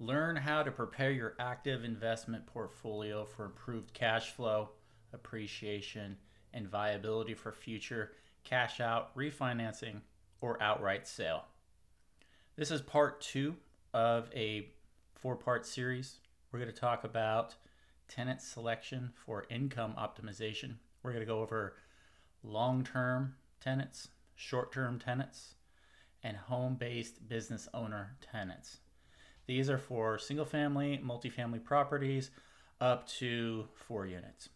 Learn how to prepare your active investment portfolio for improved cash flow, appreciation, and viability for future cash out, refinancing, or outright sale. This is part two of a four part series. We're going to talk about tenant selection for income optimization. We're going to go over long term tenants, short term tenants, and home based business owner tenants. These are for single family, multifamily properties up to four units.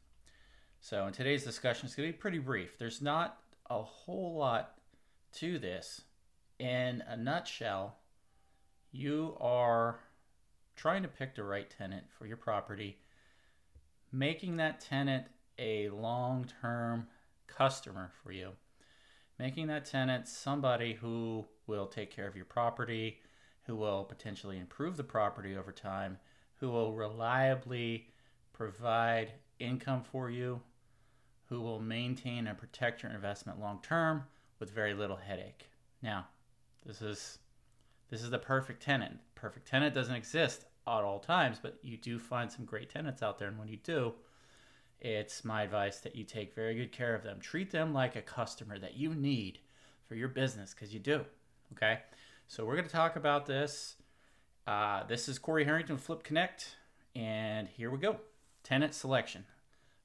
So, in today's discussion, it's going to be pretty brief. There's not a whole lot to this. In a nutshell, you are trying to pick the right tenant for your property, making that tenant a long term customer for you, making that tenant somebody who will take care of your property, who will potentially improve the property over time, who will reliably provide income for you, who will maintain and protect your investment long term with very little headache. Now, this is this is the perfect tenant. Perfect tenant doesn't exist at all times, but you do find some great tenants out there and when you do, it's my advice that you take very good care of them. Treat them like a customer that you need for your business because you do. Okay? So we're going to talk about this. Uh, this is Corey Harrington Flip Connect, and here we go. Tenant selection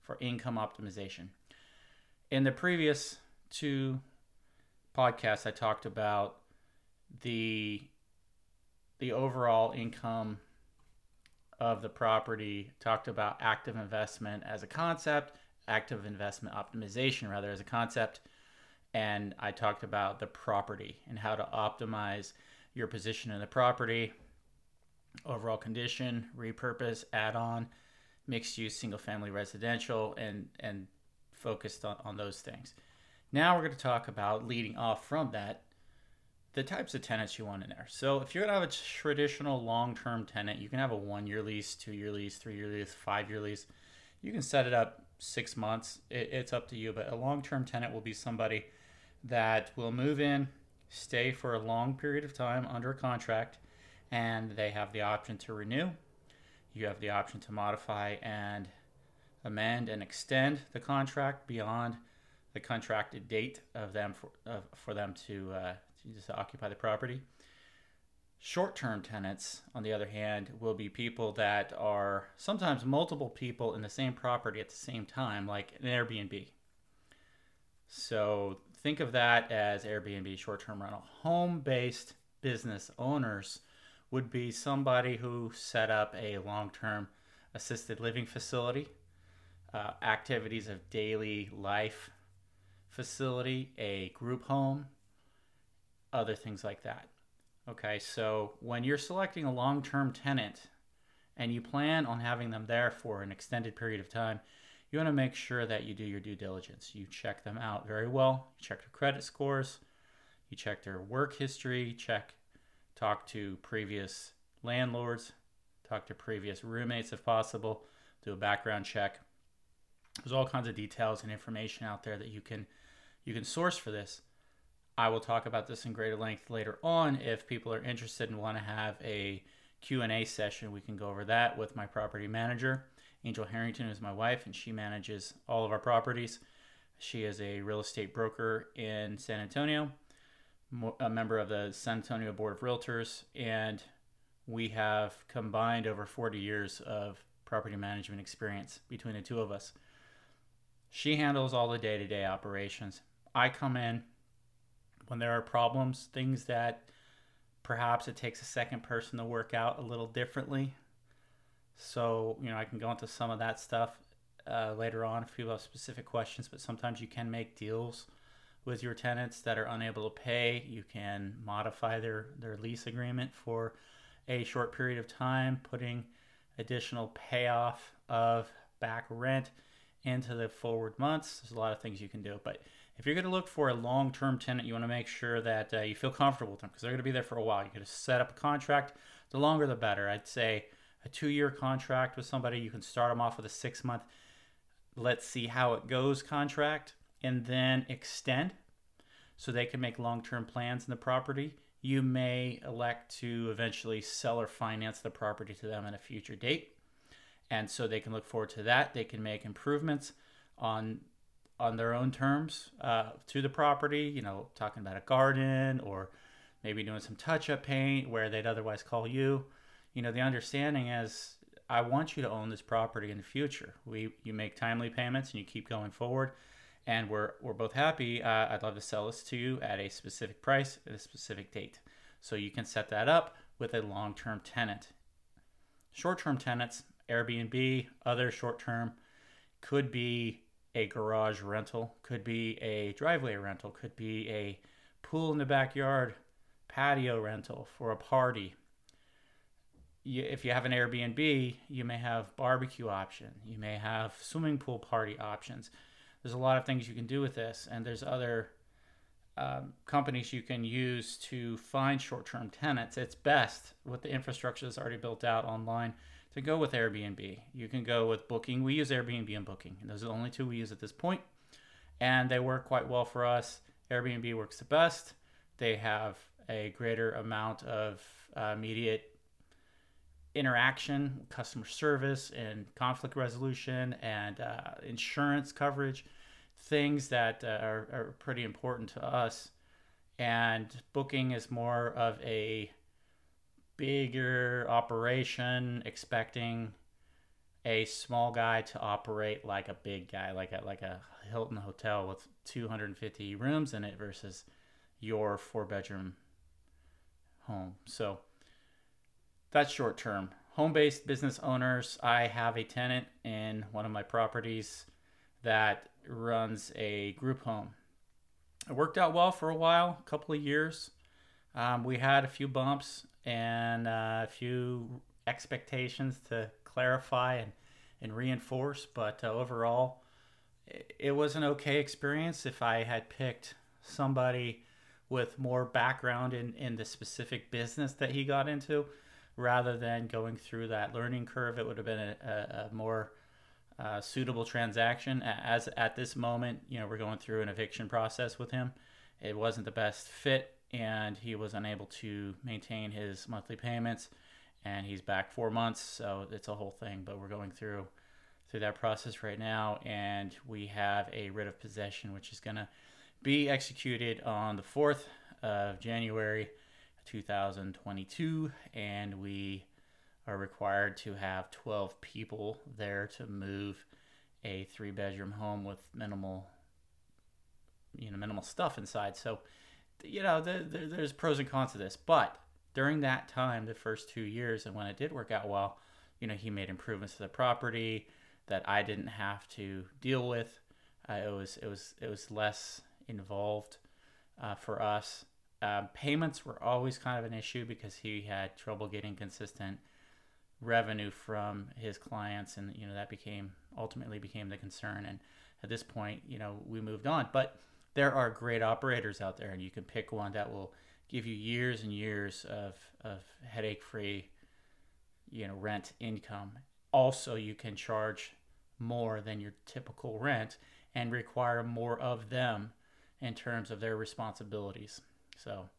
for income optimization. In the previous two podcasts, I talked about the the overall income of the property. Talked about active investment as a concept, active investment optimization rather as a concept, and I talked about the property and how to optimize your position in the property, overall condition, repurpose, add-on, mixed use, single family residential, and and focused on, on those things. Now we're going to talk about leading off from that the types of tenants you want in there. So if you're gonna have a traditional long-term tenant, you can have a one-year lease, two-year lease, three-year lease, five-year lease. You can set it up six months. It, it's up to you. But a long-term tenant will be somebody that will move in, stay for a long period of time under a contract, and they have the option to renew. You have the option to modify and amend and extend the contract beyond the contracted date of them for, uh, for them to, uh, to just occupy the property. Short term tenants, on the other hand, will be people that are sometimes multiple people in the same property at the same time, like an Airbnb. So think of that as Airbnb short term rental. Home based business owners would be somebody who set up a long term assisted living facility, uh, activities of daily life facility, a group home, other things like that. Okay, so when you're selecting a long term tenant and you plan on having them there for an extended period of time, you want to make sure that you do your due diligence. You check them out very well. You check their credit scores. You check their work history. Check, talk to previous landlords. Talk to previous roommates if possible. Do a background check. There's all kinds of details and information out there that you can you can source for this. I will talk about this in greater length later on if people are interested and want to have a Q&A session. We can go over that with my property manager. Angel Harrington is my wife, and she manages all of our properties. She is a real estate broker in San Antonio, a member of the San Antonio Board of Realtors, and we have combined over 40 years of property management experience between the two of us. She handles all the day to day operations. I come in when there are problems, things that perhaps it takes a second person to work out a little differently so, you know, I can go into some of that stuff uh, later on if people have specific questions, but sometimes you can make deals with your tenants that are unable to pay. You can modify their, their lease agreement for a short period of time, putting additional payoff of back rent into the forward months. There's a lot of things you can do. But if you're going to look for a long term tenant, you want to make sure that uh, you feel comfortable with them because they're going to be there for a while. You're going to set up a contract. The longer, the better. I'd say a two year contract with somebody. You can start them off with a six month, let's see how it goes contract, and then extend so they can make long term plans in the property. you may elect to eventually sell or finance the property to them at a future date. And so they can look forward to that. They can make improvements on on their own terms uh, to the property, you know, talking about a garden or maybe doing some touch up paint where they'd otherwise call you. You know, the understanding is I want you to own this property in the future. We you make timely payments and you keep going forward and we're we're both happy. Uh, I'd love to sell this to you at a specific price at a specific date. So you can set that up with a long-term tenant. Short-term tenants, Airbnb, other short-term, could be a garage rental, could be a driveway rental, could be a pool in the backyard, patio rental for a party. You, if you have an Airbnb, you may have barbecue option, you may have swimming pool party options there's a lot of things you can do with this, and there's other um, companies you can use to find short-term tenants. It's best with the infrastructure that's already built out online to go with Airbnb. You can go with Booking. We use Airbnb and Booking, and those are the only two we use at this point, and they work quite well for us. Airbnb works the best. They have a greater amount of uh, immediate interaction, customer service, and conflict resolution, and uh, insurance coverage, things that uh, are, are pretty important to us. And booking is more of a bigger operation, expecting a small guy to operate like a big guy, like a like a Hilton hotel with 250 rooms in it versus your four bedroom home. So that's short term. Home based business owners, I have a tenant in one of my properties that runs a group home. It worked out well for a while, a couple of years. Um, we had a few bumps and uh, a few expectations to clarify and, and reinforce, but uh, overall, it was an okay experience. If I had picked somebody with more background in, in the specific business that he got into, rather than going through that learning curve. It would have been a, a, more uh, suitable transaction. As at this moment, you know, we're going through an eviction process with him. It wasn't the best fit, and he was unable to maintain his monthly payments. And he's back four months, so it's a whole thing. But we're going through through that process right now, and we have a writ of possession, which is going to be executed on the fourth of January 2022, and we are required to have 12 people there to move a three bedroom home with minimal you know minimal stuff inside. So you know the, the, there's pros and cons to this but during that time the first two years and when it did work out well you know he made improvements to the property that i didn't have to deal with. Uh, it was it was it was less involved uh, for us um, payments were always kind of an issue because he had trouble getting consistent revenue from his clients, and you know that became ultimately became the concern. And at this point, you know we moved on, but there are great operators out there, and you can pick one that will give you years and years of of headache free, you know, rent income. Also, you can charge more than your typical rent and require more of them in terms of their responsibilities. So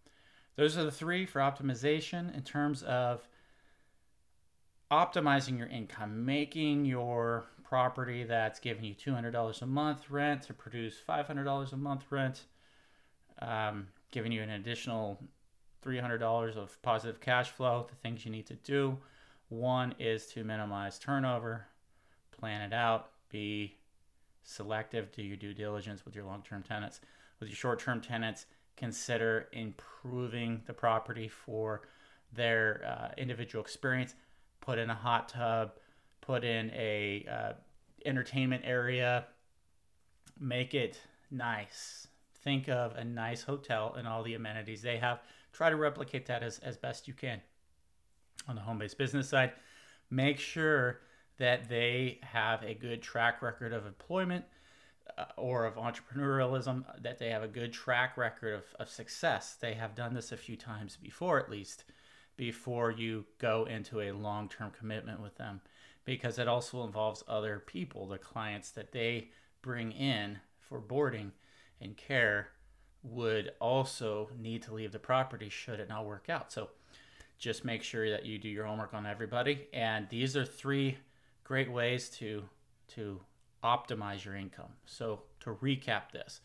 those are the three for optimization in terms of optimizing your income, making your property that's giving you $200 a month rent to produce $500 a month rent, um, giving you an additional $300 of positive cash flow, the things you need to do. One is to minimize turnover, plan it out, be selective, do your due diligence with your long term tenants. With your short term tenants, consider improving the property for their uh, individual experience. Put in a hot tub, put in a uh, entertainment area, make it nice. Think of a nice hotel and all the amenities they have. Try to replicate that as, as best you can. On the home based business side, make sure that they have a good track record of employment Uh, or of entrepreneurialism that they have a good track record of, of success. They have done this a few times before, at least, before you go into a long term commitment with them, because it also involves other people, the clients that they bring in for boarding and care would also need to leave the property should it not work out. So just make sure that you do your homework on everybody. And these are three great ways to to optimize your income. So to recap this,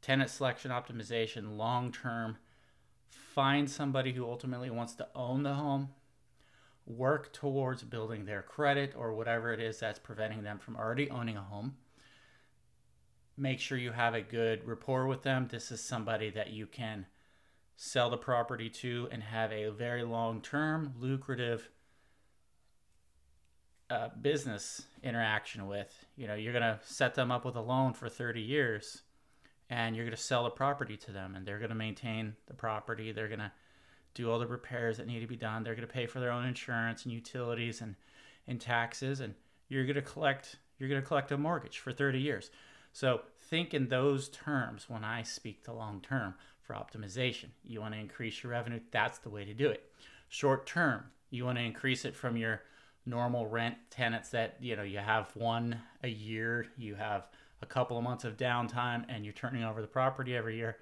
tenant selection optimization, long term, find somebody who ultimately wants to own the home, work towards building their credit or whatever it is that's preventing them from already owning a home. Make sure you have a good rapport with them. This is somebody that you can sell the property to and have a very long term, lucrative uh, business interaction with. You know, you're going to set them up with a loan for 30 years and you're going to sell the property to them and they're going to maintain the property. They're going to do all the repairs that need to be done. They're going to pay for their own insurance and utilities and, and taxes and you're going to collect you're going to collect a mortgage for 30 years. So think in those terms when I speak to long term for optimization. You want to increase your revenue, that's the way to do it. Short term, you want to increase it from your normal rent tenants that, you know, you have one a year, you have a couple of months of downtime and you're turning over the property every year.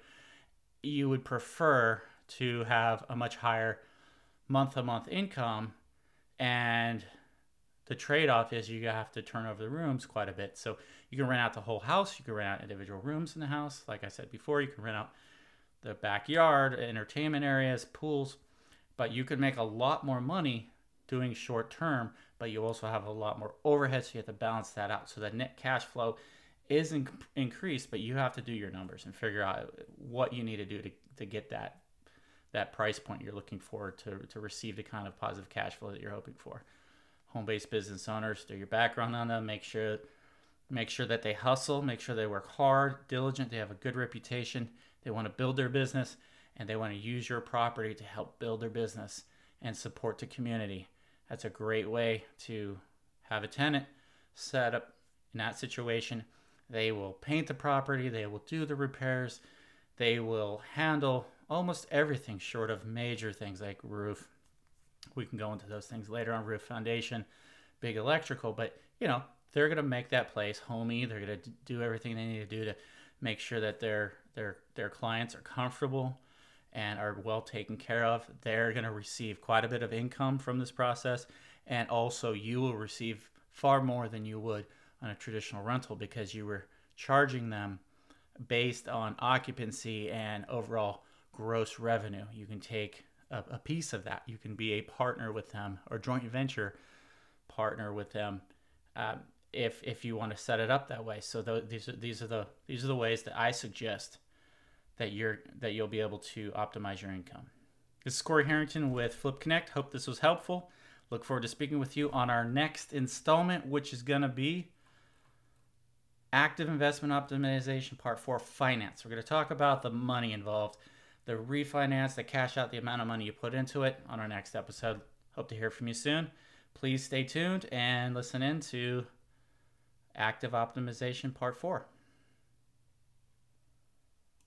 You would prefer to have a much higher month to month income and the trade-off is you have to turn over the rooms quite a bit so you can rent out the whole house you can rent out individual rooms in the house like i said before you can rent out the backyard, entertainment areas, pools, but you could make a lot more money doing short term, but you also have a lot more overhead, so you have to balance that out. So the net cash flow is in- increased, but you have to do your numbers and figure out what you need to do to, to get that that price point you're looking for to, to receive the kind of positive cash flow that you're hoping for. Home-based business owners, do your background on them, make sure make sure that they hustle, make sure they work hard, diligent, they have a good reputation, they want to build their business and they want to use your property to help build their business and support the community. That's a great way to have a tenant set up in that situation. They will paint the property, they will do the repairs, they will handle almost everything short of major things like roof. We can go into those things later on roof foundation, big electrical, but you know, they're going to make that place homey. They're going to do everything they need to do to make sure that their their their clients are comfortable and are well taken care of. They're going to receive quite a bit of income from this process, and also you will receive far more than you would on a traditional rental because you were charging them based on occupancy and overall gross revenue. You can take a, a piece of that. You can be a partner with them or joint venture partner with them. Um, if if you want to set it up that way. So th- these are these are the these are the ways that I suggest that you're that you'll be able to optimize your income. This is Corey Harrington with Flip Connect. Hope this was helpful. Look forward to speaking with you on our next installment, which is going to be active investment optimization part four finance. We're going to talk about the money involved, the refinance, the cash out, the amount of money you put into it on our next episode. Hope to hear from you soon. Please stay tuned and listen in to Active Optimization Part 4.